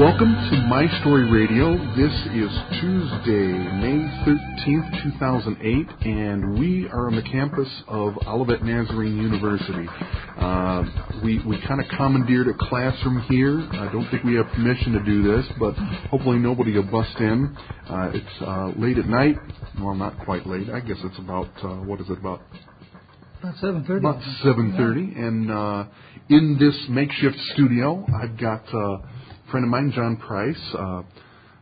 welcome to My Story Radio. This is Tuesday, May 13th, 2008, and we are on the campus of Olivet Nazarene University. Uh, we we kind of commandeered a classroom here. I don't think we have permission to do this, but hopefully nobody will bust in. Uh, it's uh, late at night. Well, not quite late. I guess it's about, uh, what is it, about About seven thirty. about 7.30 and uh, in this makeshift studio i've got uh, friend of mine john price uh,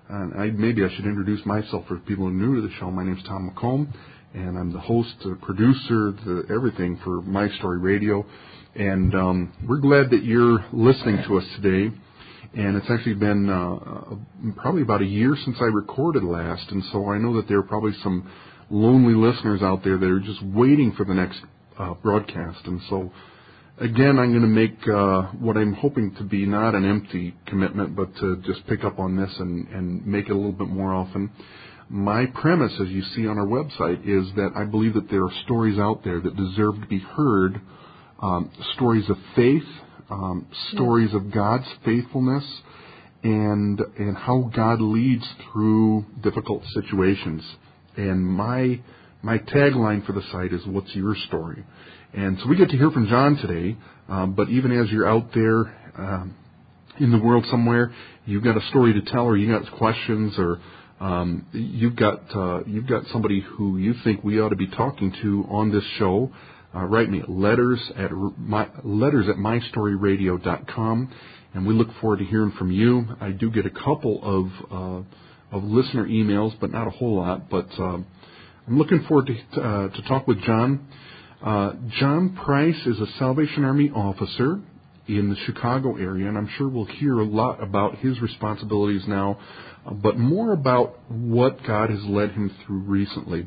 and I, maybe i should introduce myself for people who are new to the show. My name is tom mccomb and i'm the host the producer the everything for my story radio. And um, we're glad that you're listening to us today. And it's actually been uh, uh, probably about a year since I recorded last, and so I know that there are probably some lonely listeners out there that are just waiting for the next uh, broadcast. And so, again, I'm going to make uh, what I'm hoping to be not an empty commitment, but to just pick up on this and, and make it a little bit more often. My premise, as you see on our website, is that I believe that there are stories out there that deserve to be heard, um, stories of faith, um, stories of God's faithfulness, and and how God leads through difficult situations. And my my tagline for the site is "What's your story?" And so we get to hear from John today. Um, but even as you're out there um, in the world somewhere, you've got a story to tell, or you got questions, or um, you've got uh, you've got somebody who you think we ought to be talking to on this show. Uh, write me letters at my, letters at mystoryradio.com, and we look forward to hearing from you. I do get a couple of uh, of listener emails, but not a whole lot. But um, I'm looking forward to uh, to talk with John. Uh, John Price is a Salvation Army officer in the Chicago area, and I'm sure we'll hear a lot about his responsibilities now, uh, but more about what God has led him through recently.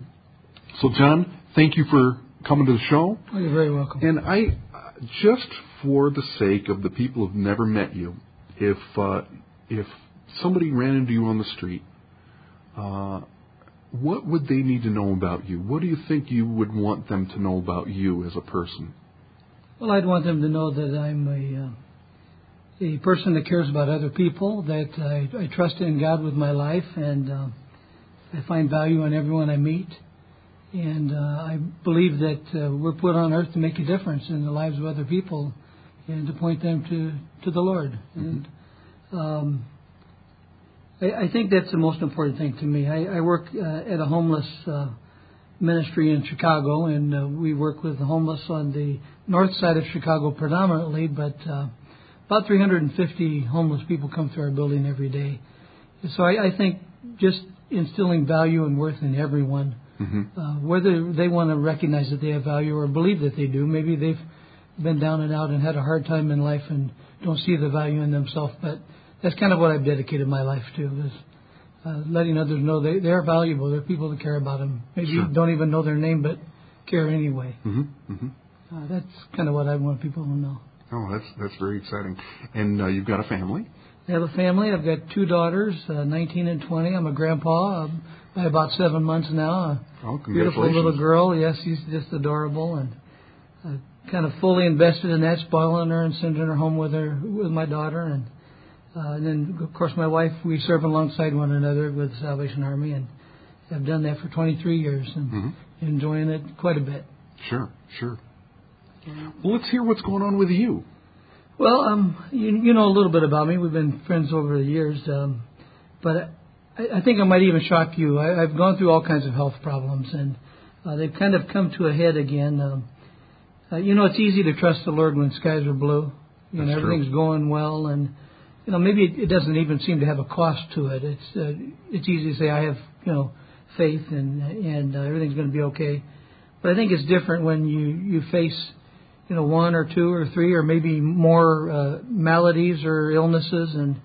So, John, thank you for coming to the show. Oh, you're very welcome. And I, uh, just for the sake of the people who've never met you, if uh, if somebody ran into you on the street, uh, what would they need to know about you? What do you think you would want them to know about you as a person? Well, I'd want them to know that I'm a uh, a person that cares about other people, that I, I trust in God with my life, and uh, I find value in everyone I meet. And uh, I believe that uh, we're put on earth to make a difference in the lives of other people and to point them to, to the Lord. And um, I, I think that's the most important thing to me. I, I work uh, at a homeless uh, ministry in Chicago, and uh, we work with the homeless on the north side of Chicago predominantly, but uh, about 350 homeless people come through our building every day. So I, I think just instilling value and worth in everyone, hmm uh, whether they want to recognize that they have value or believe that they do. Maybe they've been down and out and had a hard time in life and don't see the value in themselves. But that's kind of what I've dedicated my life to is uh, letting others know they, they are valuable. They're people that care about them. Maybe Sure. don't even know their name, but care anyway. hmm hmm Uh, that's kind of what I want people to know. Oh, that's that's very exciting. And uh, you've got a family. I have a family. I've got two daughters, uh, 19 and 20. I'm a grandpa um, by about seven months now. Oh, A congratulations. beautiful little girl. Yes, she's just adorable, and uh, kind of fully invested in that, spoiling her and sending her home with her with my daughter, and, uh, and then of course my wife. We serve alongside one another with the Salvation Army, and have done that for 23 years, and hmm enjoying it quite a bit. Sure, sure. Well, let's hear what's going on with you. Well, um, you, you know a little bit about me. We've been friends over the years, um, but I, I think I might even shock you. I, I've gone through all kinds of health problems, and uh, they've kind of come to a head again. Um, uh, you know, it's easy to trust the Lord when skies are blue. You know, That's true. everything's going well, and you know maybe it, it doesn't even seem to have a cost to it. It's uh, it's easy to say I have you know faith and and uh, everything's going to be okay, but I think it's different when you you face you know, one or two or three or maybe more uh, maladies or illnesses. And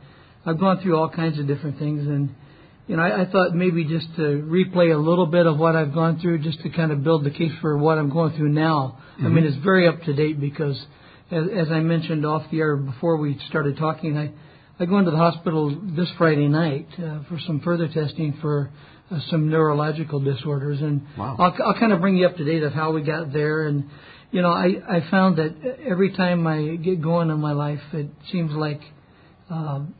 I've gone through all kinds of different things. And, you know, I, I thought maybe just to replay a little bit of what I've gone through just to kind of build the case for what I'm going through now. I mean, it's very up to date because, as, as I mentioned off the air before we started talking, I, I go into the hospital this Friday night uh, for some further testing for uh, some neurological disorders. And Wow. I'll, I'll kind of bring you up to date of how we got there and you know, I, I found that every time I get going in my life, it seems like um,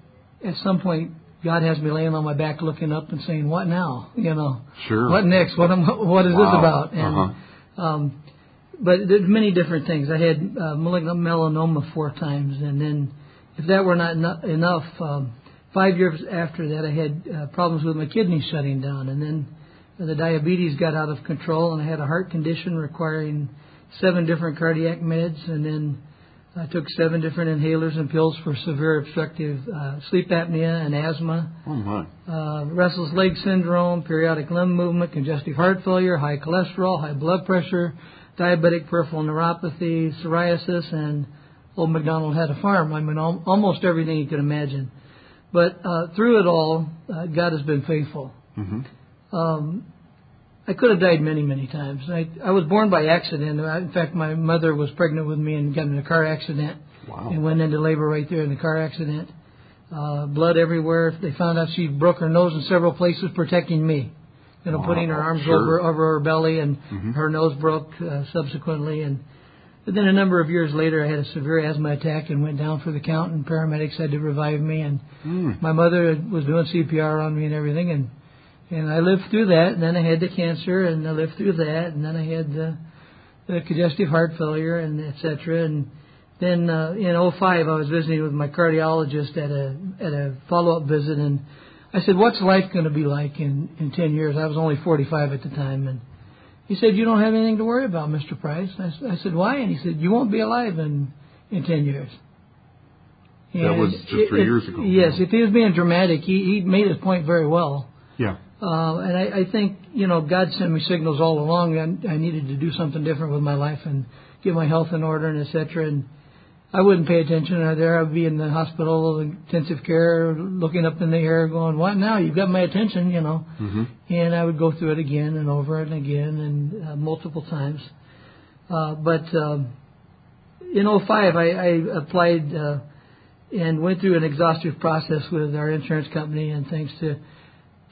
at some point, God has me laying on my back, looking up and saying, "What now?" You know, Sure. what next? What am, what is Wow. this about? And Uh-huh. um, but there's many different things. I had uh, malignant melanoma four times, and then if that were not enough, um, five years after that, I had uh, problems with my kidney shutting down, and then the diabetes got out of control, and I had a heart condition requiring seven different cardiac meds, and then I took seven different inhalers and pills for severe obstructive uh, sleep apnea and asthma. Oh my. uh, restless leg syndrome, periodic limb movement, congestive heart failure, high cholesterol, high blood pressure, diabetic peripheral neuropathy, psoriasis, and old MacDonald had a farm. I mean, al- almost everything you could imagine. But uh, through it all, uh, God has been faithful. hmm Um, I could have died many, many times. I, I was born by accident. I, in fact, my mother was pregnant with me and got in a car accident Wow. and went into labor right there in the car accident. Uh, blood everywhere. They found out she broke her nose in several places protecting me. You know, Wow, putting her arms sure. over over her belly, and Mhm. her nose broke uh, subsequently. And but then a number of years later, I had a severe asthma attack and went down for the count, and paramedics had to revive me. And Mm. my mother was doing CPR on me and everything, and and I lived through that. And then I had the cancer, and I lived through that. And then I had the, the congestive heart failure, and et cetera. And then uh, in '05, I was visiting with my cardiologist at a at a follow up visit, and I said, "What's life going to be like in in 10 years?" I was only 45 at the time, and he said, "You don't have anything to worry about, Mr. Price." I said, "Why?" And he said, "You won't be alive in in 10 years." That was just it- three it- years ago. Yes, if he was being dramatic, he he made his point very well. Yeah. Uh, and I, I think, you know, God sent me signals all along. I, I needed to do something different with my life and get my health in order and et cetera. And I wouldn't pay attention out there. I'd be in the hospital, intensive care, looking up in the air, going, "What now? You've got my attention," you know. hmm And I would go through it again and over and again and uh, multiple times. Uh, but um, in '05, I, I applied uh, and went through an exhaustive process with our insurance company and things to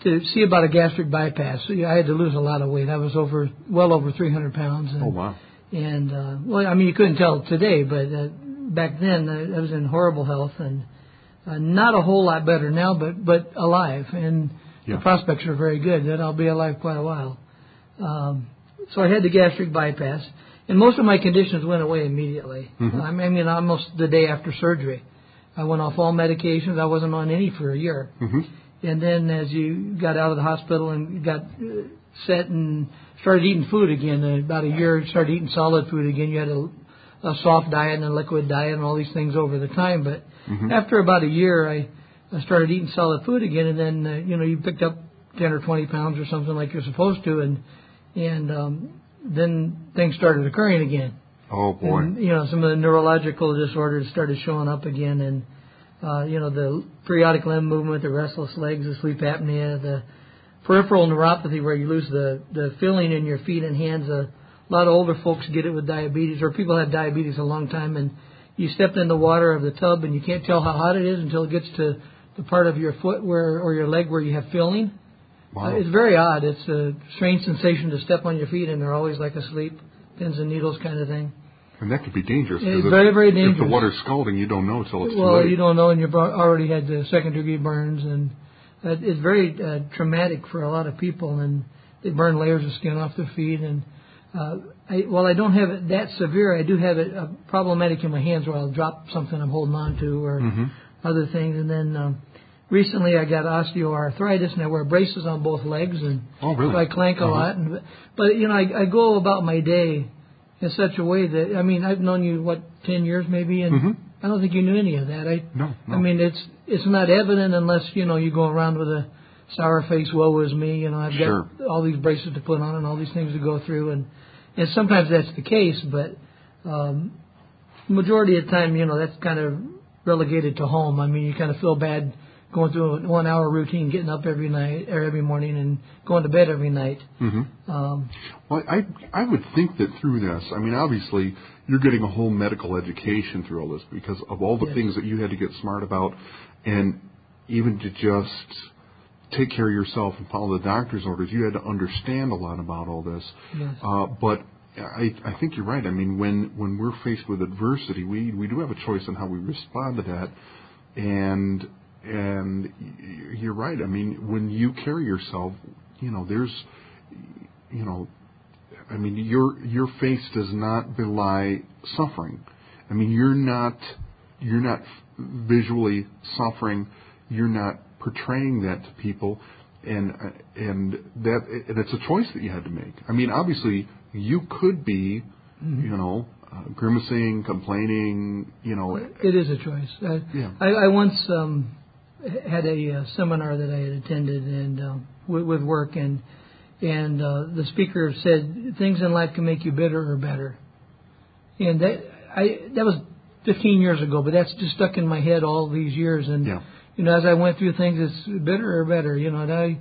to see about a gastric bypass. So, yeah, I had to lose a lot of weight. I was over well over 300 pounds. And, Oh wow. and uh, well, I mean, you couldn't tell today, but uh, back then I was in horrible health and uh, not a whole lot better now, but but alive, and Yeah. the prospects are very good that I'll be alive quite a while. Um, so I had the gastric bypass, and most of my conditions went away immediately. Mhm. I mean, almost the day after surgery. I went off all medications. I wasn't on any for a year. hmm And then as you got out of the hospital and got uh, set and started eating food again, uh, about a year, started eating solid food again. You had a, a soft diet and a liquid diet and all these things over the time. But Mhm. after about a year, I, I started eating solid food again, and then uh, you know you picked up ten or twenty pounds or something like you're supposed to, and and um, then things started occurring again. Oh boy. And, you know, some of the neurological disorders started showing up again, and uh, you know, the periodic limb movement, the restless legs, the sleep apnea, the peripheral neuropathy, where you lose the the feeling in your feet and hands. A lot of older folks get it with diabetes, or people have diabetes a long time, and you step in the water of the tub and you can't tell how hot it is until it gets to the part of your foot where or your leg where you have feeling. Wow. Uh, it's very odd. It's a strange sensation to step on your feet and they're always like asleep, pins and needles kind of thing. and that could be dangerous. It's very, very If the water's scalding, you don't know until it's too well, late. you don't know, and you've already had the second degree burns, and it's very uh, traumatic for a lot of people, and they burn layers of skin off their feet. And uh, I, while I don't have it that severe, I do have it uh, problematic in my hands, where I'll drop something I'm holding on to, or Mhm. other things. And then um, recently, I got osteoarthritis, and I wear braces on both legs, and Oh, really? so I clank a Uh-huh. lot. And, but you know, I, I go about my day in such a way that I mean, I've known you what ten years maybe, and Mhm. I don't think you knew any of that. I No, no. I mean, it's it's not evident unless you know you go around with a sour face. Woe is me. You know, I've got Sure. all these braces to put on and all these things to go through, and and sometimes that's the case, but um, majority of the time, you know, that's kind of relegated to home. I mean, you kind of feel bad going through a one hour routine, getting up every night or every morning, and going to bed every night. hmm Um, Well, I I would think that through this, I mean, obviously, you're getting a whole medical education through all this because of all the Yes. things that you had to get smart about, and even to just take care of yourself and follow the doctor's orders, you had to understand a lot about all this. Yes. Uh, but I I think you're right. I mean, when when we're faced with adversity, we we do have a choice on how we respond to that, and and you're right. I mean, when you carry yourself, you know, there's, you know, I mean, your your face does not belie suffering. I mean, you're not you're not visually suffering. You're not portraying that to people, and and that and it's a choice that you had to make. I mean, obviously, you could be, mm-hmm. you know, uh, grimacing, complaining. You know, it is a choice. I, yeah. I, I once um, had a uh, seminar that I had attended and uh, with, with work and and uh, the speaker said things in life can make you bitter or better. And that I that was 15 years ago, but that's just stuck in my head all these years. And yeah. You know, as I went through things, it's bitter or better. You know, and I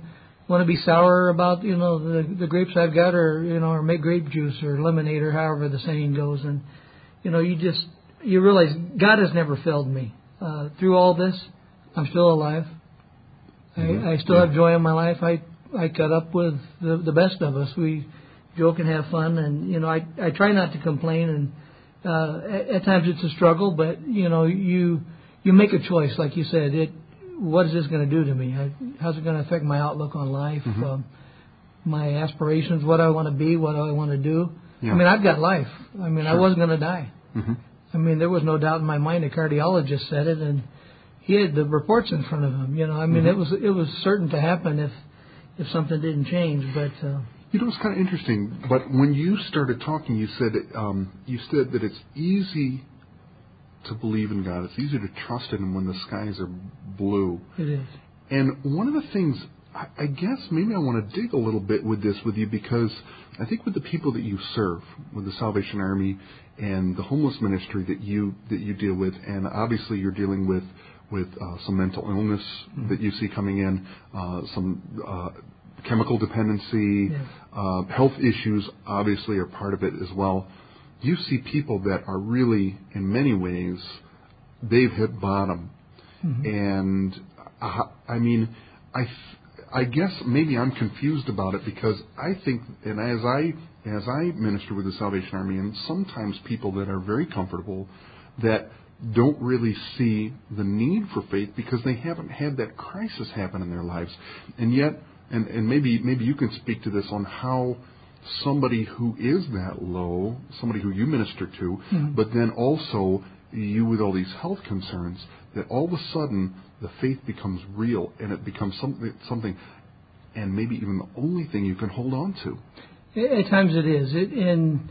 want to be sour about you know the the grapes I've got, or you know, or make grape juice or lemonade or however the saying goes. And you know, you just you realize God has never failed me uh, through all this. I'm still alive. Mm-hmm. I, I still yeah. have joy in my life. I I cut up with the, the best of us. We joke and have fun, and you know, I I try not to complain, and uh, at, at times it's a struggle, but you know, you you make a choice, like you said. It what is this going to do to me? How's it going to affect my outlook on life? Mm-hmm. Um, my aspirations, what I want to be, what do I want to do. Yeah. I mean, I've got life. I mean, sure. I wasn't going to die. Mm-hmm. I mean, there was no doubt in my mind. A cardiologist said it, and he had the reports in front of him. You know, I mean, mm-hmm. it was it was certain to happen if if something didn't change. But uh, you know, it's kind of interesting. But when you started talking, you said um, you said that it's easy to believe in God. It's easy to trust in Him when the skies are blue. It is. And one of the things, I, I guess, maybe I want to dig a little bit with this with you because I think with the people that you serve, with the Salvation Army and the homeless ministry that you that you deal with, and obviously you're dealing with with uh, some mental illness mm-hmm. that you see coming in, uh, some uh, chemical dependency, yes. uh, health issues obviously are part of it as well. You see people that are really, in many ways, they've hit bottom, mm-hmm. and uh, I mean, I. I guess maybe I'm confused about it because I think, and as I as I minister with the Salvation Army, and sometimes people that are very comfortable, that don't really see the need for faith because they haven't had that crisis happen in their lives. And yet, and, and maybe maybe you can speak to this on how somebody who is that low, somebody who you minister to, mm-hmm. but then also you with all these health concerns, that all of a sudden the faith becomes real and it becomes something, something and maybe even the only thing you can hold on to. At times it is. It, and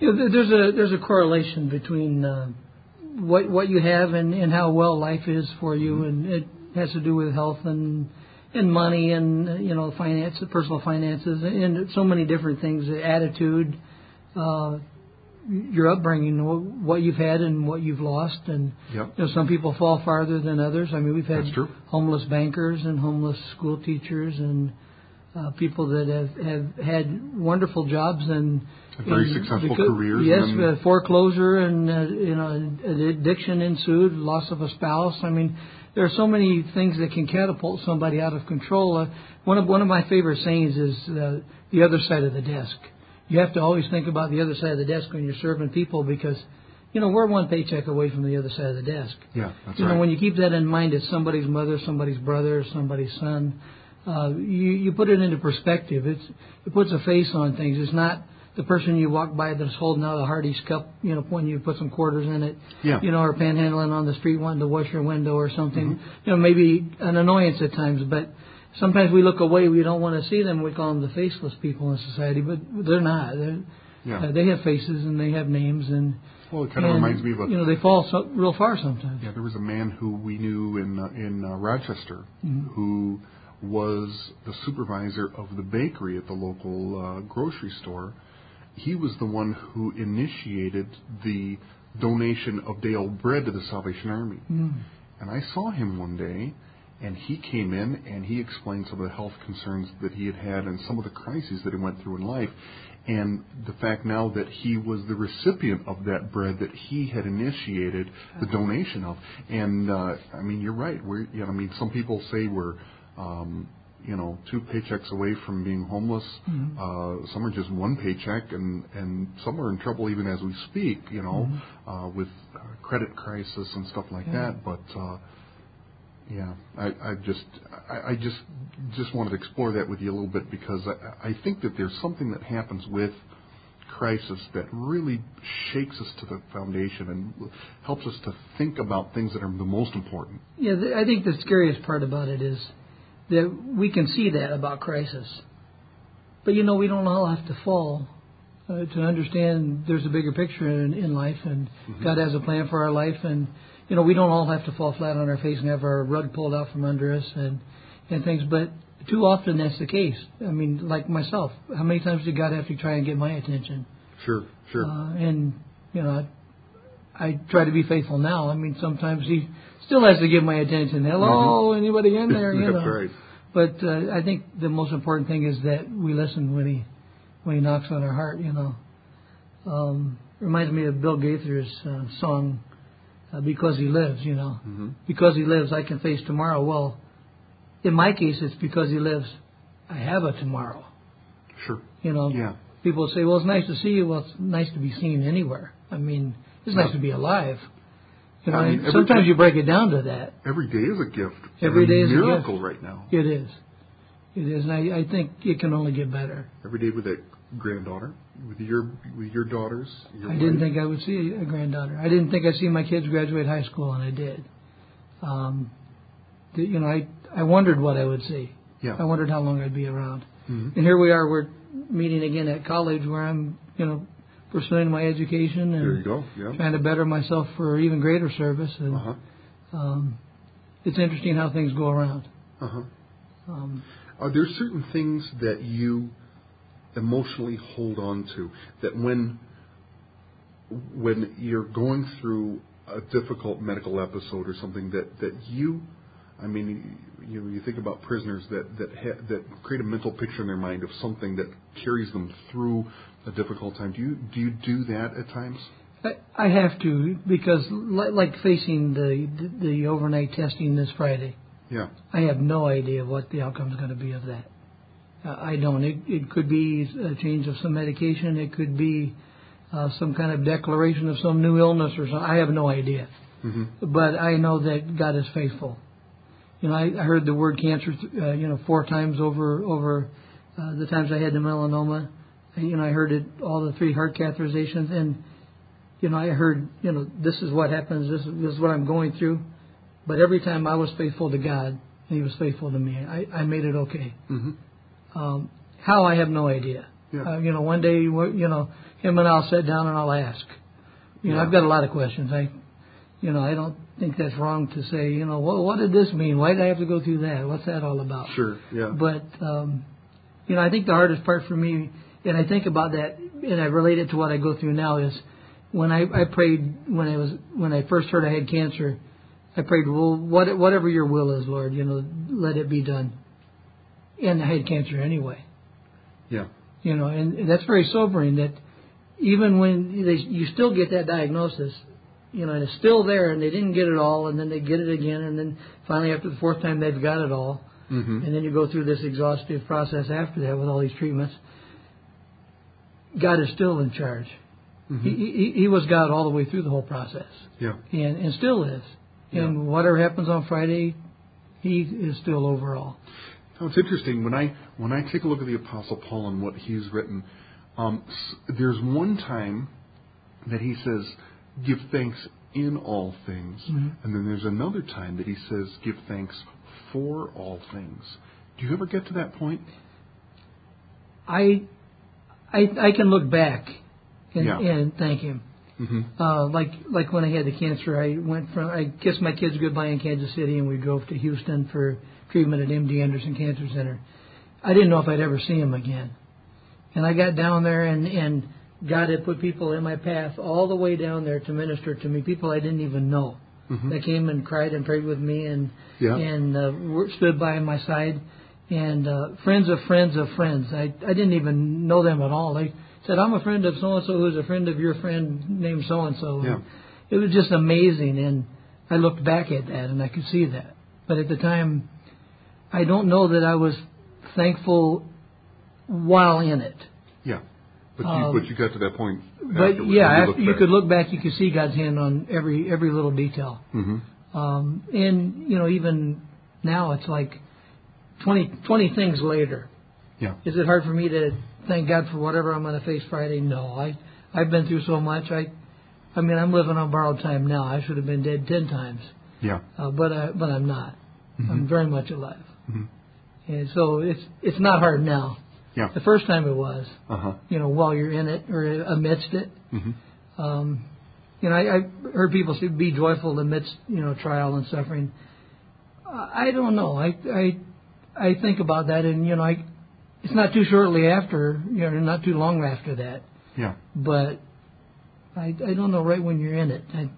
you know, there's a there's a correlation between uh, what what you have and, and how well life is for you, mm-hmm. and it has to do with health and and money and you know finance, personal finances, and so many different things. Attitude, uh, your upbringing, what you've had and what you've lost, and yep. you know some people fall farther than others. I mean, we've had homeless bankers and homeless school teachers and uh, people that have have had wonderful jobs and very successful because, careers. Yes, foreclosure and uh, you know addiction ensued, loss of a spouse. I mean, there are so many things that can catapult somebody out of control. Uh, one of one of my favorite sayings is uh, the other side of the desk. You have to always think about the other side of the desk when you're serving people because you know, we're one paycheck away from the other side of the desk. Yeah, that's you right. know, when you keep that in mind, it's somebody's mother, somebody's brother, somebody's son. Uh, you you put it into perspective. It's it puts a face on things. It's not the person you walk by that's holding out a Hardee's cup, you know, when you put some quarters in it, yeah. you know, or panhandling on the street wanting to wash your window or something. Mm-hmm. You know, maybe an annoyance at times, but sometimes we look away. We don't want to see them. We call them the faceless people in society, but they're not. They're, yeah. uh, they have faces and they have names and. Well, it kind of and, reminds me of a, you know they fall so, real far sometimes. Yeah, there was a man who we knew in uh, in uh, Rochester mm-hmm. who was the supervisor of the bakery at the local uh, grocery store he was the one who initiated the donation of day old bread to the Salvation Army. Mm. And I saw him one day, and he came in and he explained some of the health concerns that he had had and some of the crises that he went through in life. And the fact now that he was the recipient of that bread that he had initiated the donation of. And uh, I mean, you're right. We're, you know, I mean, some people say we're um, you know two paychecks away from being homeless. Mm-hmm. Uh, some are just one paycheck, and and some are in trouble even as we speak. You know, mm-hmm. uh, with uh, credit crisis and stuff like yeah. that. But uh, Yeah, I, I just, I, I just, just wanted to explore that with you a little bit because I, I think that there's something that happens with crisis that really shakes us to the foundation and helps us to think about things that are the most important. Yeah, I think the scariest part about it is that we can see that about crisis, but you know we don't all have to fall uh, to understand there's a bigger picture in, in life, and God has a plan for our life, and you know we don't all have to fall flat on our face and have our rug pulled out from under us and and things, but too often that's the case. I mean, like myself, how many times did God have to try and get my attention? Sure, sure. Uh, and you know, I, try to be faithful now. I mean, sometimes He still has to give my attention. Hello, anybody in there? You Mm-hmm. Know. right. But uh, I think the most important thing is that we listen when He when He knocks on our heart. You know, um, reminds me of Bill Gaither's uh, song, uh, "Because He Lives." You know, hmm because He lives, I can face tomorrow. Well, in my case, it's because He lives. I have a tomorrow. Sure. You know, Yeah. people say, "Well, it's nice to see you." Well, it's nice to be seen anywhere. I mean, it's nice to be alive. You know, I mean, every sometimes time- you break it down to that. Every day is a gift. Every It's day is a miracle right now. It is. It is, and I, I think it can only get better. Every day with that granddaughter, with your with your daughters. Your I didn't think I would see a granddaughter. I didn't think I'd see my kids graduate high school, and I did. Um, the, you know, I I wondered what I would see. Yeah. I wondered how long I'd be around. Mhm. And here we are. We're meeting again at college, where I'm, you know, pursuing my education and There you go. Yeah. trying to better myself for even greater service. And Uh huh. um, it's interesting how things go around. Uh huh. Um, Are there certain things that you emotionally hold on to that when when you're going through a difficult medical episode or something that that you I mean you you think about prisoners that that ha- that create a mental picture in their mind of something that carries them through a difficult time. Do you do you do that at times? I, I have to because, like, like facing the, the the overnight testing this Friday, Yeah. I have no idea what the outcome is going to be of that. Uh, I don't. It, it could be a change of some medication. It could be uh, some kind of declaration of some new illness or something. I have no idea. hmm But I know that God is faithful. You know, I, I heard the word cancer, uh, you know, four times over over uh, the times I had the melanoma. You know, I heard it all the three heart catheterizations, and you know, I heard, you know, this is what happens. This is, this is what I'm going through. But every time I was faithful to God, and He was faithful to me. I, I made it okay. hmm Um, how I have no idea. Yeah. Uh, you know, one day, you know, him and I'll sit down and I'll ask. You know, Yeah. I've got a lot of questions. I, you know, I don't think that's wrong to say. You know, what, what did this mean? Why did I have to go through that? What's that all about? Sure. Yeah. But um, you know, I think the hardest part for me, and I think about that, and I relate it to what I go through now, is when I, I prayed when I was when I first heard I had cancer. I prayed, well, what, whatever your will is, Lord, you know, let it be done. And I had cancer anyway. Yeah. You know, and that's very sobering. That even when they, you still get that diagnosis, you know, and it's still there, and they didn't get it all, and then they get it again, and then finally after the fourth time they've got it all, hmm and then you go through this exhaustive process after that with all these treatments. God is still in charge. hmm He, he, he was God all the way through the whole process, Yeah. and, and still is. Yeah. And whatever happens on Friday, He is still over all. Now, it's interesting when I when I take a look at the Apostle Paul and what he's written. Um, there's one time that he says, "Give thanks in all things," Mhm. and then there's another time that he says, "Give thanks for all things." Do you ever get to that point? I, I, I can look back and, Yeah. and thank Him. hmm Uh, like like when I had the cancer, I went from I kissed my kids goodbye in Kansas City, and we drove to Houston for treatment at MD Anderson Cancer Center. I didn't know if I'd ever see him again, and I got down there, and and God had put people in my path all the way down there to minister to me, people I didn't even know. hmm They came and cried and prayed with me, and Yeah. and uh, were- stood by my side, and uh, friends of friends of friends. I I didn't even know them at all. They said, "I'm a friend of so and so, who's a friend of your friend named so and so." It was just amazing, and I looked back at that, and I could see that. But at the time, I don't know that I was thankful while in it. Yeah. But you, Um, but you got to that point. But yeah, when after, you could look back, you could see God's hand on every every little detail. Mm-hmm. Um, and you know, even Now it's like 20, 20 things later. Yeah. Is it hard for me to thank God for whatever I'm going to face Friday? No, I I've been through so much. I I mean I'm living on borrowed time now. I should have been dead ten times, Yeah. uh, but I, but I'm not. Mhm. I'm very much alive, Mhm. and so it's it's not hard now. Yeah. The first time it was, Uh huh. you know, while you're in it or amidst it. hmm Um, you know, I, I heard people say, "Be joyful amidst you know trial and suffering." I I don't know. I I I think about that, and you know, I it's not too shortly after, you know, not too long after that, Yeah. but I I don't know right when you're in it. I,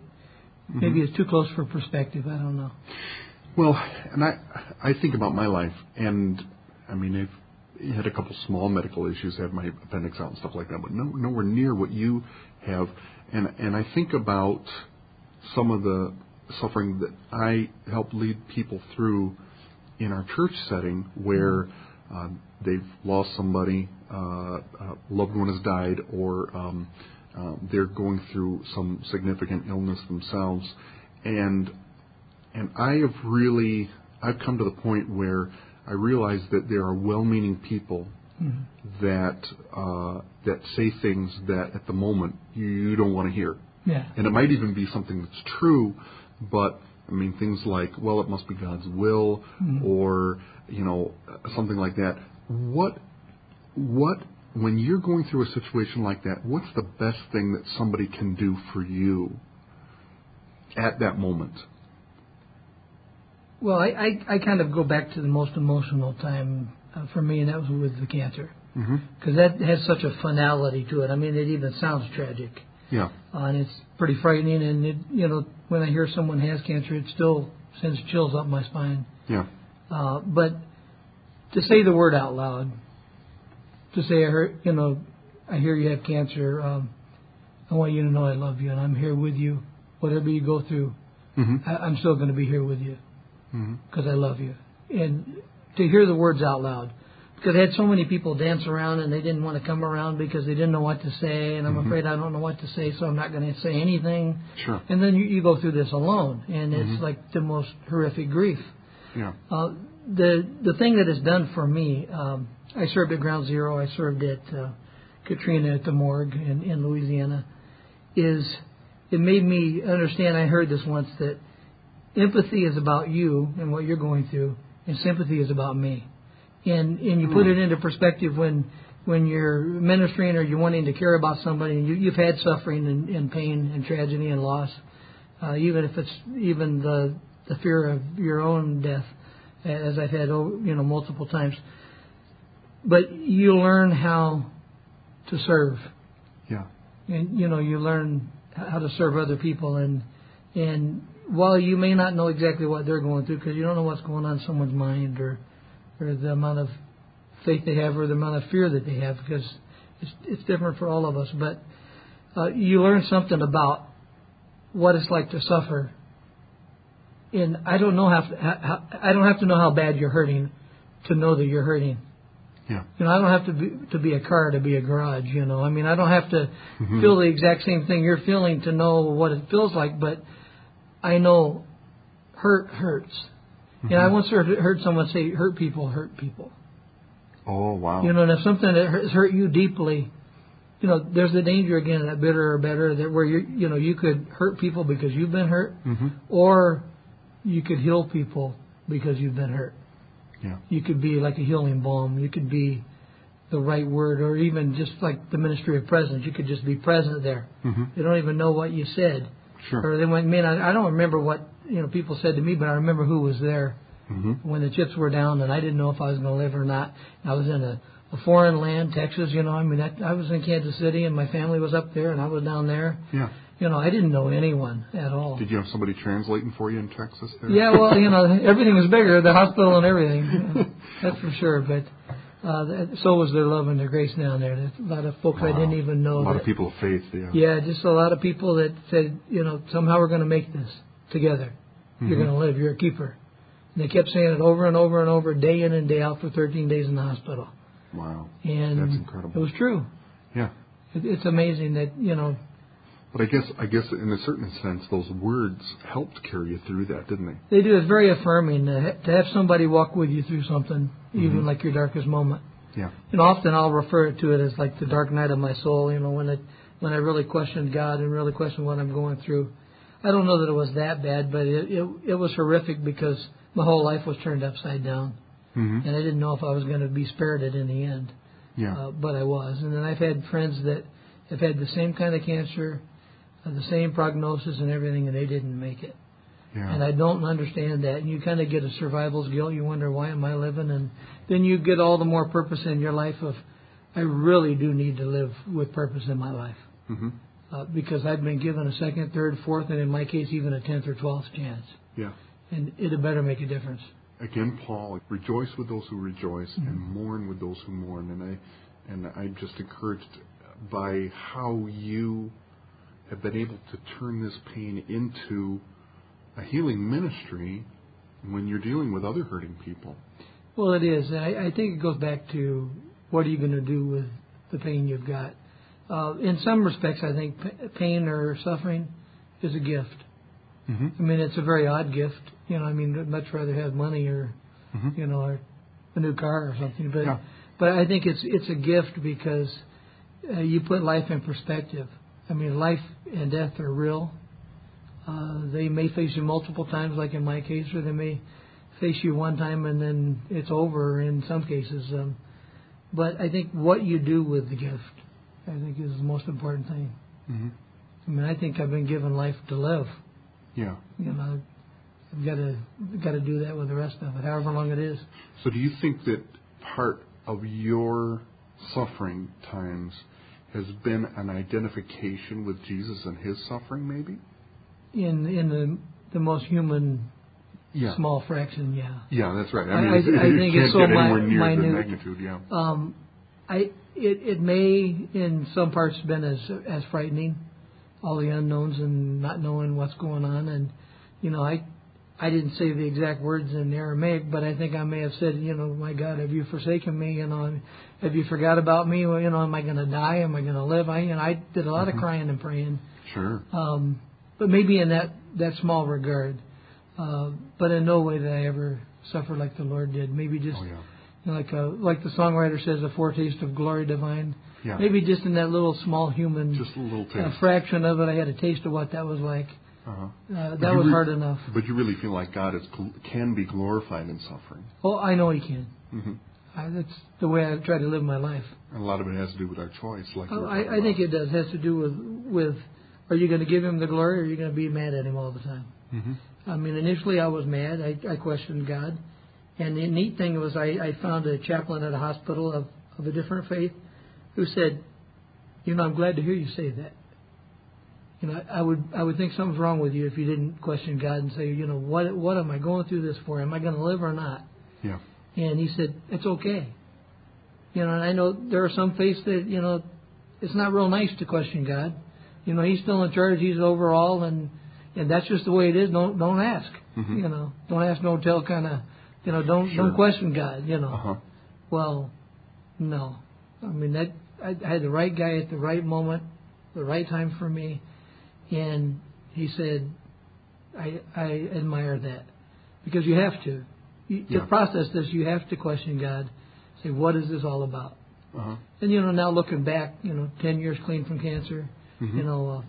maybe mm-hmm. it's too close for perspective. I don't know. Well, and I I think about my life, and I mean, I've had a couple small medical issues, had my appendix out and stuff like that, but no, nowhere near what you have. And and I think about some of the suffering that I help lead people through in our church setting, where uh, they've lost somebody, uh, a loved one has died, or um, uh, they're going through some significant illness themselves, and and I have really I've come to the point where I realize that there are well-meaning people that uh, that say things that at the moment you, you don't want to hear, Yeah. and it might even be something that's true, but I mean things like well it must be God's will or you know something like that. What what when you're going through a situation like that, what's the best thing that somebody can do for you at that moment? Well, I, I I kind of go back to the most emotional time uh, for me, and that was with the cancer, hmm because that has such a finality to it. I mean, it even sounds tragic. Yeah. uh, and it's pretty frightening. And it, you know, when I hear someone has cancer, it still sends chills up my spine. Yeah. Uh, but to say the word out loud, to say I heard, you know, I hear you have cancer. Um, I want you to know I love you, and I'm here with you. Whatever you go through, hmm I, I'm still going to be here with you hmm because I love you. And to hear the words out loud, because I had so many people dance around and they didn't want to come around because they didn't know what to say, and I'm Mhm. afraid I don't know what to say, so I'm not going to say anything. Sure. And then you, you go through this alone, and it's Mhm. like the most horrific grief. Yeah. Uh, the the thing that it's done for me, um, I served at Ground Zero. I served at uh, Katrina at the morgue in, in Louisiana. Is it made me understand? I heard this once that empathy is about you and what you're going through, and sympathy is about me. And and you put it into perspective when when you're ministering or you're wanting to care about somebody and you, you've had suffering and, and pain and tragedy and loss, uh, even if it's even the the fear of your own death, as I've had oh, you know multiple times. But you learn how to serve, Yeah. and you know you learn how to serve other people, and and while you may not know exactly what they're going through because you don't know what's going on in someone's mind or or the amount of faith they have or the amount of fear that they have because it's it's different for all of us, but uh, you learn something about what it's like to suffer. And I don't know how, how I don't have to know how bad you're hurting to know that you're hurting. Yeah. You know, I don't have to be to be a car to be a garage. You know, I mean, I don't have to Mhm. feel the exact same thing you're feeling to know what it feels like, but I know hurt hurts. And I Mhm. once heard, heard someone say, "Hurt people hurt people." Oh wow. You know, and if something that has hurt you deeply, you know, there's the danger again that bitter or better that where you you know you could hurt people because you've been hurt, hmm or you could heal people because you've been hurt. Yeah. You could be like a healing balm. You could be the right word, or even just like the ministry of presence. You could just be present there. hmm They don't even know what you said, Sure. or they went, "Man, I, I don't remember what you know people said to me, but I remember who was there hmm when the chips were down, and I didn't know if I was going to live or not. I was in a, a foreign land, Texas. You know, I mean, I, I was in Kansas City, and my family was up there, and I was down there. Yeah. You know, I didn't know anyone at all. Did you have somebody translating for you in Texas there? Yeah, well, you know, everything was bigger, the hospital and everything. That's for sure. But uh, that, so was their love and their grace down there. There's a lot of folks I didn't even know. A lot that, of people of faith. Yeah. Yeah, just a lot of people that said, you know, somehow we're going to make this together. You're Mhm. going to live. You're a keeper. And they kept saying it over and over and over, day in and day out for 13 days in the hospital. Wow. And That's incredible. it was true. Yeah. It, it's amazing that you know But I guess I guess in a certain sense, those words helped carry you through that, didn't they? They do. It's very affirming to, ha- to have somebody walk with you through something, even like your darkest moment. Yeah. And often I'll refer to it as like the dark night of my soul. You know, when it when I really questioned God and really questioned what I'm going through. I don't know that it was that bad, but it it, it was horrific because my whole life was turned upside down, hmm and I didn't know if I was going to be spared it in the end. Yeah. uh, but I was. And then I've had friends that have had the same kind of cancer, uh, the same prognosis and everything, and they didn't make it. yeah. And I don't understand that. And you kind of get a survival's guilt. You wonder why am I living, and then you get all the more purpose in your life of, I really do need to live with purpose in my life. hmm Uh, because I've been given a second, third, fourth, and in my case even a tenth or twelfth chance, Yeah. and it had better make a difference. Again, Paul, rejoice with those who rejoice and Mm-hmm. mourn with those who mourn. And I and I'm just encouraged by how you have been able to turn this pain into a healing ministry when you're dealing with other hurting people. Well, it is. I, I think it goes back to what are you going to do with the pain you've got. Uh, in some respects, I think p- pain or suffering is a gift. Mm-hmm. I mean, it's a very odd gift. You know, I mean, I'd much rather have money or, Mhm. you know, or a new car or something. But, Yeah. but I think it's it's a gift because uh, you put life in perspective. I mean, life and death are real. Uh, they may face you multiple times, like in my case, or they may face you one time and then it's over in some cases. Um, but I think what you do with the gift, I think, is the most important thing. Mm-hmm. I mean, I think I've been given life to live. Yeah. You know, I've got to got to do that with the rest of it, however long it is. So do you think that part of your suffering times has been an identification with Jesus and his suffering, maybe? In in the the most human Yeah. small fraction, yeah. Yeah, that's right. I I- mean, I- it, I think can't it's so get mi- anywhere near the minute. magnitude. Yeah. Um, I it it may in some parts been as as frightening, all the unknowns and not knowing what's going on, and you know I I didn't say the exact words in Aramaic, but I think I may have said, you know, my God, have you forsaken me? You know, have you forgot about me? Well, you know, am I going to die? Am I going to live? I you know I did a lot of crying and praying. Sure. um, but maybe in that that small regard. Uh, but in no way did I ever suffer like the Lord did. Maybe just Oh yeah. Like a, like the songwriter says, a foretaste of glory divine. Yeah. Maybe just in that little small human Just a little uh, taste. fraction of it, I had a taste of what that was like. uh-huh. Uh, that was re- hard enough. But you really feel like God is can be glorified in suffering. Oh, I know He can. hmm I, that's the way I try to live my life. And a lot of it has to do with our choice, like Oh, I, I think it does. It has to do with with are you going to give Him the glory or are you going to be mad at Him all the time? Mhm. I mean, initially I was mad. I, I questioned God. And the neat thing was I, I found a chaplain at a hospital of, of a different faith who said, you know, I'm glad to hear you say that. You know, I would I would think something's wrong with you if you didn't question God and say, you know, what what am I going through this for? Am I going to live or not? Yeah. And he said, it's okay. You know, and I know there are some faiths that you know, it's not real nice to question God. You know, He's still in charge. He's over all, and and that's just the way it is. Don't don't ask. Mhm. You know, don't ask, no tell. Kind of, you know, don't Sure. don't question God. You know. Uh huh. Well, no. I mean that I, I had the right guy at the right moment, the right time for me, and he said, I I admire that because you have to. You, Yeah. To process this, you have to question God. Say, what is this all about? Uh huh. And you know, now looking back, you know, ten years clean from cancer. Mhm. You know, uh,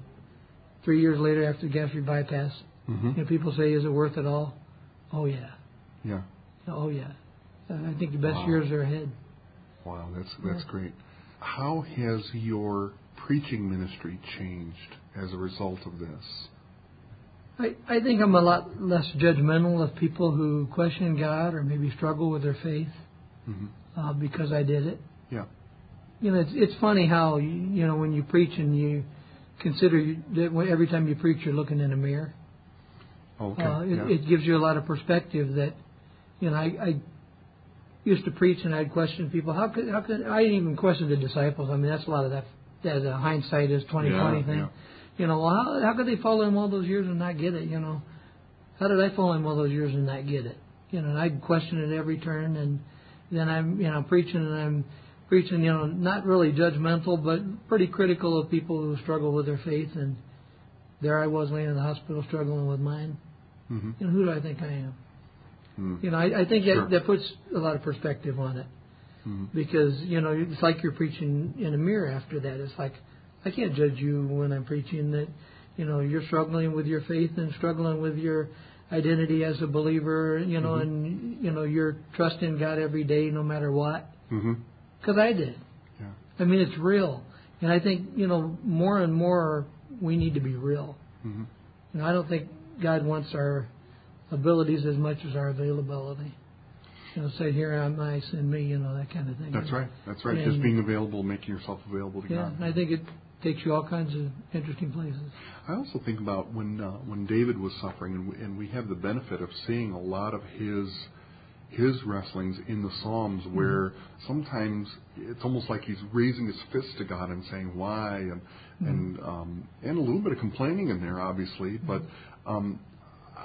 three years later after the gastric bypass, Mhm. you know, people say, is it worth it all? Oh yeah. Yeah. Oh yeah. I think the best Wow. years are ahead. Wow, that's that's great. How has your preaching ministry changed as a result of this? I, I think I'm a lot less judgmental of people who question God or maybe struggle with their faith hmm uh, because I did it. Yeah. You know, it's it's funny how you, you know when you preach and you consider you, that every time you preach you're looking in a mirror. Oh, Okay. Uh, it, yeah. it gives you a lot of perspective that you know I, I used to preach and I'd question people how could how could I even question the disciples. I mean that's a lot of that that uh, hindsight is twenty twenty Yeah, thing. yeah. You know, well how how could they follow him all those years and not get it? You know, how did I follow him all those years and not get it? You know, and I'd question it every turn, and then I'm you know preaching and I'm preaching you know not really judgmental but pretty critical of people who struggle with their faith and there I was laying in the hospital struggling with mine. Mm-hmm. You know, who do I think I am? Mm. You know, I, I think Sure. that that puts a lot of perspective on it Mhm. because you know it's like you're preaching in a mirror after that. It's like I can't judge you when I'm preaching that you know you're struggling with your faith and struggling with your identity as a believer. You know, Mhm. and you know you're trusting God every day no matter what. Because I did. Yeah. I mean, it's real, and I think you know more and more we need to be real. Mhm. You know, I don't think God wants our abilities as much as our availability. You know, say here I'm I, send me. You know, that kind of thing. That's right. That's right. Just being available, making yourself available to Yeah, God. and I think it takes you all kinds of interesting places. I also think about when uh, when David was suffering, and we, and we have the benefit of seeing a lot of his his wrestlings in the Psalms, where sometimes it's almost like he's raising his fist to God and saying why, and and um, and a little bit of complaining in there, obviously. But um,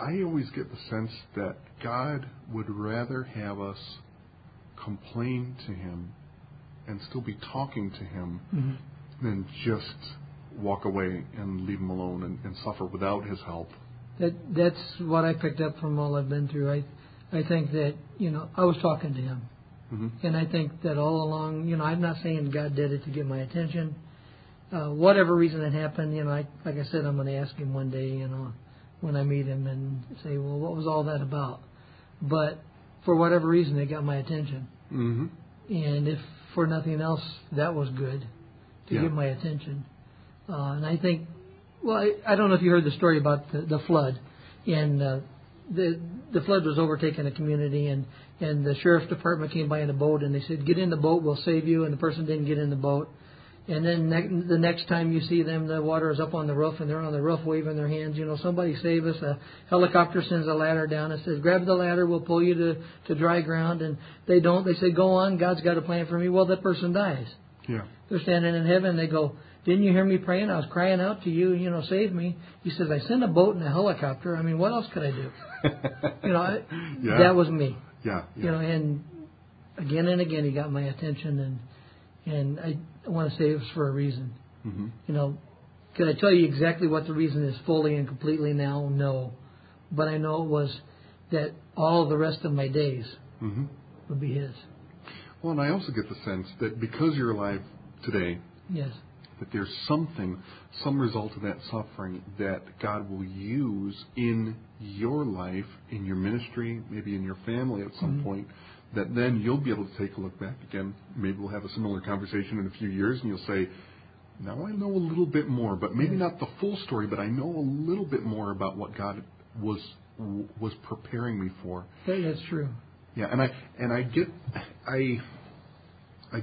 I always get the sense that God would rather have us complain to Him and still be talking to Him Mm-hmm. than just walk away and leave him alone and, and suffer without his help. That that's what I picked up from all I've been through. I I think that you know I was talking to him, Mm-hmm. and I think that all along, you know, I'm not saying God did it to get my attention. Uh, whatever reason it happened, you know, I, like I said, I'm going to ask him one day, you know, when I meet him and say, well, what was all that about? But for whatever reason, it got my attention. Mm-hmm. and if for nothing else, that was good to Yeah. get my attention. Uh, and I think, well, I, I don't know if you heard the story about the, the flood, and uh, the the flood was overtaking a community, and and the sheriff's department came by in a boat, and they said, "Get in the boat, we'll save you." And the person didn't get in the boat. And then ne- the next time you see them, the water is up on the roof, and they're on the roof waving their hands. You know, somebody save us. A helicopter sends a ladder down and says, "Grab the ladder, we'll pull you to to dry ground." And they don't. They say, "Go on, God's got a plan for me." Well, that person dies. Yeah. They're standing in heaven. and They go, "Didn't you hear me praying? I was crying out to you. You know, save me." He says, "I sent a boat and a helicopter. I mean, what else could I do?" You know, I, Yeah. that was me. Yeah. Yeah. You know, and again and again, he got my attention, and and I, I want to say it was for a reason. mm-hmm. You know, can I tell you exactly what the reason is fully and completely now? No, but I know it was that all the rest of my days Mm-hmm. would be his. Well, and I also get the sense that because you're alive today, Yes. that there's something, some result of that suffering that God will use in your life, in your ministry, maybe in your family at some Mhm. point, that then you'll be able to take a look back again. Maybe we'll have a similar conversation in a few years and you'll say, now I know a little bit more, but maybe mm-hmm. not the full story, but I know a little bit more about what God was was preparing me for. That, that's true. Yeah, and I and I get I I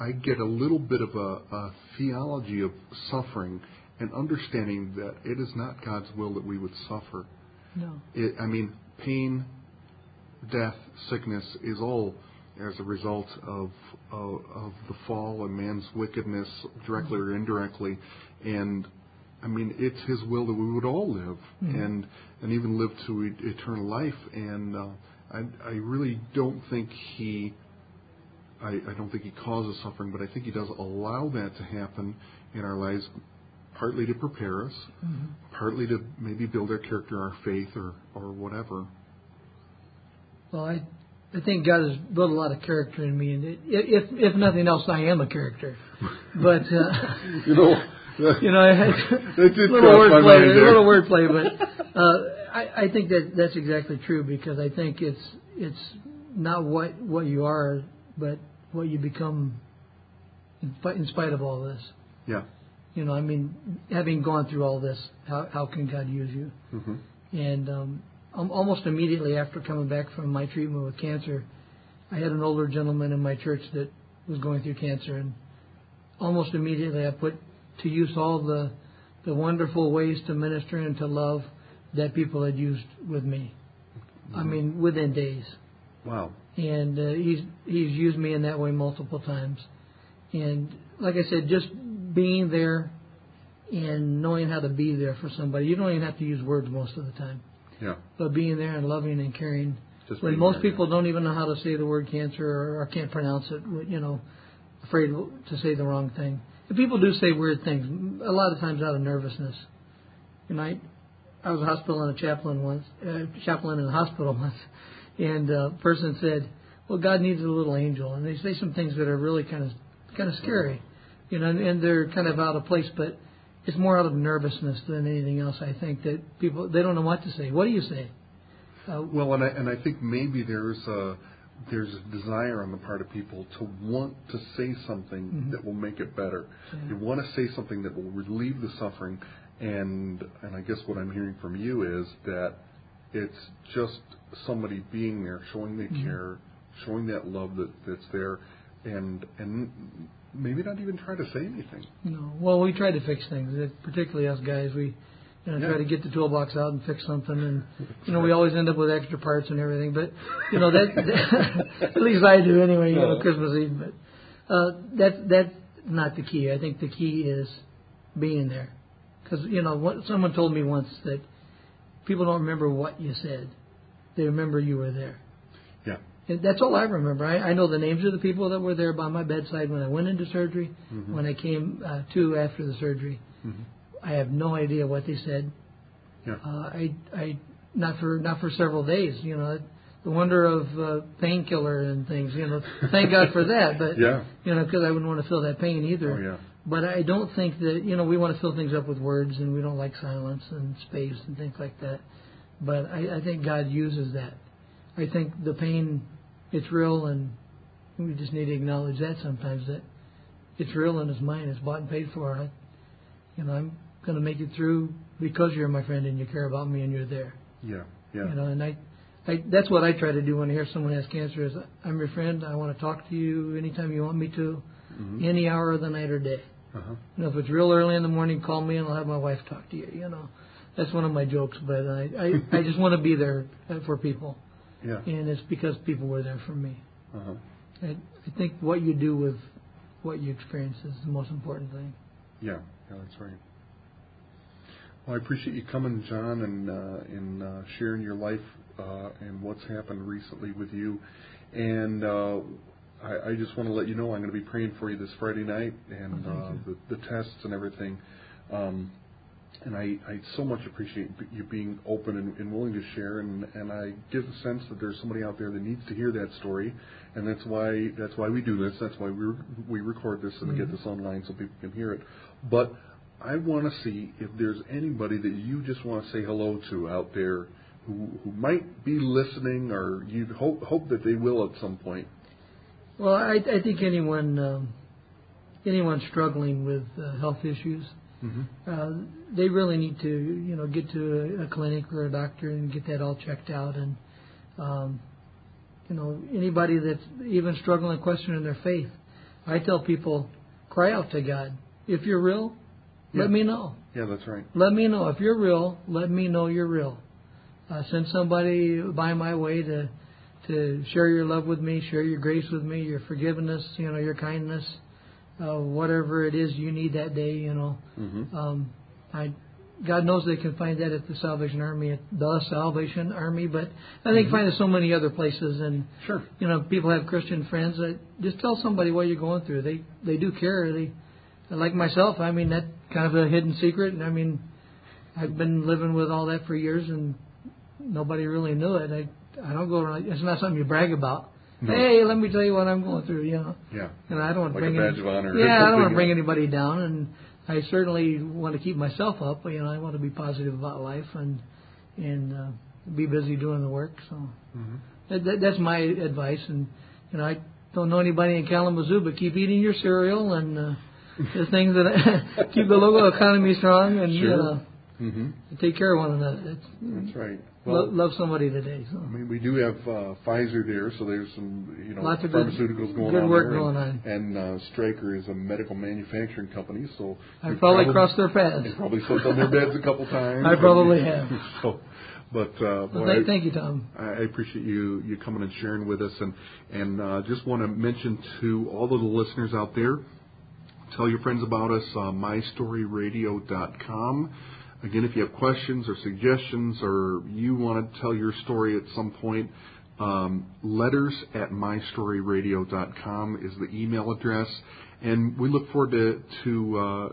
I get a little bit of a, a theology of suffering and understanding that it is not God's will that we would suffer. No. It, I mean, pain, death, sickness is all as a result of, of of the fall and man's wickedness, directly or indirectly, and I mean, it's His will that we would all live Mhm. and and even live to e- eternal life. And uh, I I really don't think He I, I don't think He causes suffering, but I think He does allow that to happen in our lives, partly to prepare us, hmm partly to maybe build our character, our faith, or or whatever. Well, I I think God has built a lot of character in me, and it, if if nothing else, I am a character. But uh, You know, you know, I had little wordplay, little wordplay, but uh, I, I think that that's exactly true because I think it's it's not what what you are, but what you become in, spite- in spite of all this. yeah. You know, I mean, having gone through all this, how how can God use you? hmm And um, al- almost immediately after coming back from my treatment with cancer, I had an older gentleman in my church that was going through cancer, and almost immediately I put to use all the the wonderful ways to minister and to love that people had used with me. I mean, within days. Wow. And uh, he's he's used me in that way multiple times. And like I said, just being there and knowing how to be there for somebody. You don't even have to use words most of the time Yeah. but being there and loving and caring. Just when most there, people don't even know how to say the word cancer or, or can't pronounce it, you know, afraid to say the wrong thing. And people do say weird things, a lot of times out of nervousness. And I, I was a hospital and a chaplain once, uh, chaplain in a hospital once, and a person said, "Well, God needs a little angel," and they say some things that are really kind of kind of scary, you know, and, and they're kind of out of place, but it's more out of nervousness than anything else. I think that people they don't know what to say. What do you say? Uh, well, and I, and I think maybe there's a there's a desire on the part of people to want to say something mm-hmm. that will make it better. Yeah. You want to say something that will relieve the suffering, and and I guess what I'm hearing from you is that it's just somebody being there, showing the mm-hmm. care, showing that love that that's there, and and maybe not even try to say anything. No. Well, we try to fix things, particularly us guys. We you know, yeah. try to get the toolbox out and fix something, and you know, we always end up with extra parts and everything. But you know, that, that at least I do anyway. You know, Christmas Eve, but uh, that that's not the key. I think the key is being there, because you know, what, someone told me once that people don't remember what you said; they remember you were there. And that's all I remember. I, I know the names of the people that were there by my bedside when I went into surgery, mm-hmm. when I came uh, to after the surgery. Mm-hmm. I have no idea what they said. Yeah. Uh, I, I, not for not for several days. You know, the wonder of uh, painkiller and things. You know, thank God for that. But yeah. you know, because I wouldn't want to feel that pain either. Oh, yeah. But I don't think that you know we want to fill things up with words, and we don't like silence and space and things like that. But I, I think God uses that. I think the pain, it's real, and we just need to acknowledge that sometimes that it's real and it's mine. It's bought and paid for. I, you know, I'm going to make it through because you're my friend and you care about me and you're there. Yeah, yeah. You know, and I, I that's what I try to do when I hear someone has cancer is I'm your friend. I want to talk to you anytime you want me to, mm-hmm. any hour of the night or day. Uh-huh. You know, if it's real early in the morning, call me and I'll have my wife talk to you. You know, that's one of my jokes, but I I, I just want to be there for people. Yeah. And it's because people were there for me. Uh-huh. I, I think what you do with what you experience is the most important thing. Yeah, yeah, that's right. Well, I appreciate you coming, John, and uh, and uh, sharing your life uh, and what's happened recently with you. And uh, I, I just want to let you know I'm going to be praying for you this Friday night and oh, uh, the, the tests and everything. Um, and I, I so much appreciate you being open and, and willing to share. And, and I get the sense that there's somebody out there that needs to hear that story, and that's why that's why we do this. That's why we we record this and mm-hmm. get this online so people can hear it. But I want to see if there's anybody that you just want to say hello to out there who who might be listening, or you hope hope that they will at some point. Well, I, I think anyone um, anyone struggling with uh, health issues, mm-hmm. uh, they really need to you know get to a, a clinic or a doctor and get that all checked out. And um, you know anybody that's even struggling questioning their faith, I tell people, cry out to God. If you're real, yeah. Let me know. Yeah, that's right. Let me know if you're real. Let me know you're real. Uh, send somebody by my way to to share your love with me, share your grace with me, your forgiveness, you know, your kindness, uh, whatever it is you need that day. You know, mm-hmm. um, I God knows they can find that at the Salvation Army, at the Salvation Army, but I think mm-hmm. find it so many other places. And sure, you know, people have Christian friends that just tell somebody what you're going through. They they do care. They like myself. I mean that kind of a hidden secret. And I mean, I've been living with all that for years, and nobody really knew it. I I don't go around. It's not something you brag about. No. Hey, let me tell you what I'm going through. You know. Yeah. And I don't want like to bring a badge any, of honor. Yeah, I don't want to bring anybody down, and I certainly want to keep myself up. You know, I want to be positive about life and and uh, be busy doing the work. So mm-hmm. that, that's my advice. And you know, I don't know anybody in Kalamazoo, but keep eating your cereal and. Uh, the things that keep the local economy strong and sure. know, mm-hmm. take care of one another. That's, That's right. Well, lo- love somebody today. So. I mean, we do have uh, Pfizer there, so there's some you know Lots of pharmaceuticals good, going good on work there, going and, on. And uh, Stryker is a medical manufacturing company, so I probably, probably crossed their paths. They probably slept on their beds a couple times. I probably have. So, but uh, boy, thank, thank, you, Tom. I appreciate you you coming and sharing with us, and and uh, just want to mention to all of the listeners out there Tell your friends about us, uh, mystoryradio.com. Again, if you have questions or suggestions or you want to tell your story at some point, um, letters at mystoryradio.com is the email address. And we look forward to, to uh,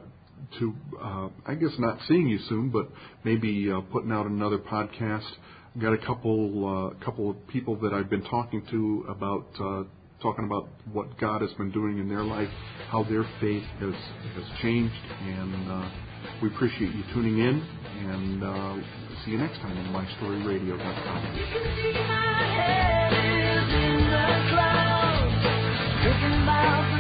to, uh, I guess, not seeing you soon, but maybe uh, putting out another podcast. I've got a couple uh, couple of people that I've been talking to about uh, talking about what God has been doing in their life, how their faith has has changed, and uh, we appreciate you tuning in. And uh, see you next time on MyStoryRadio.com.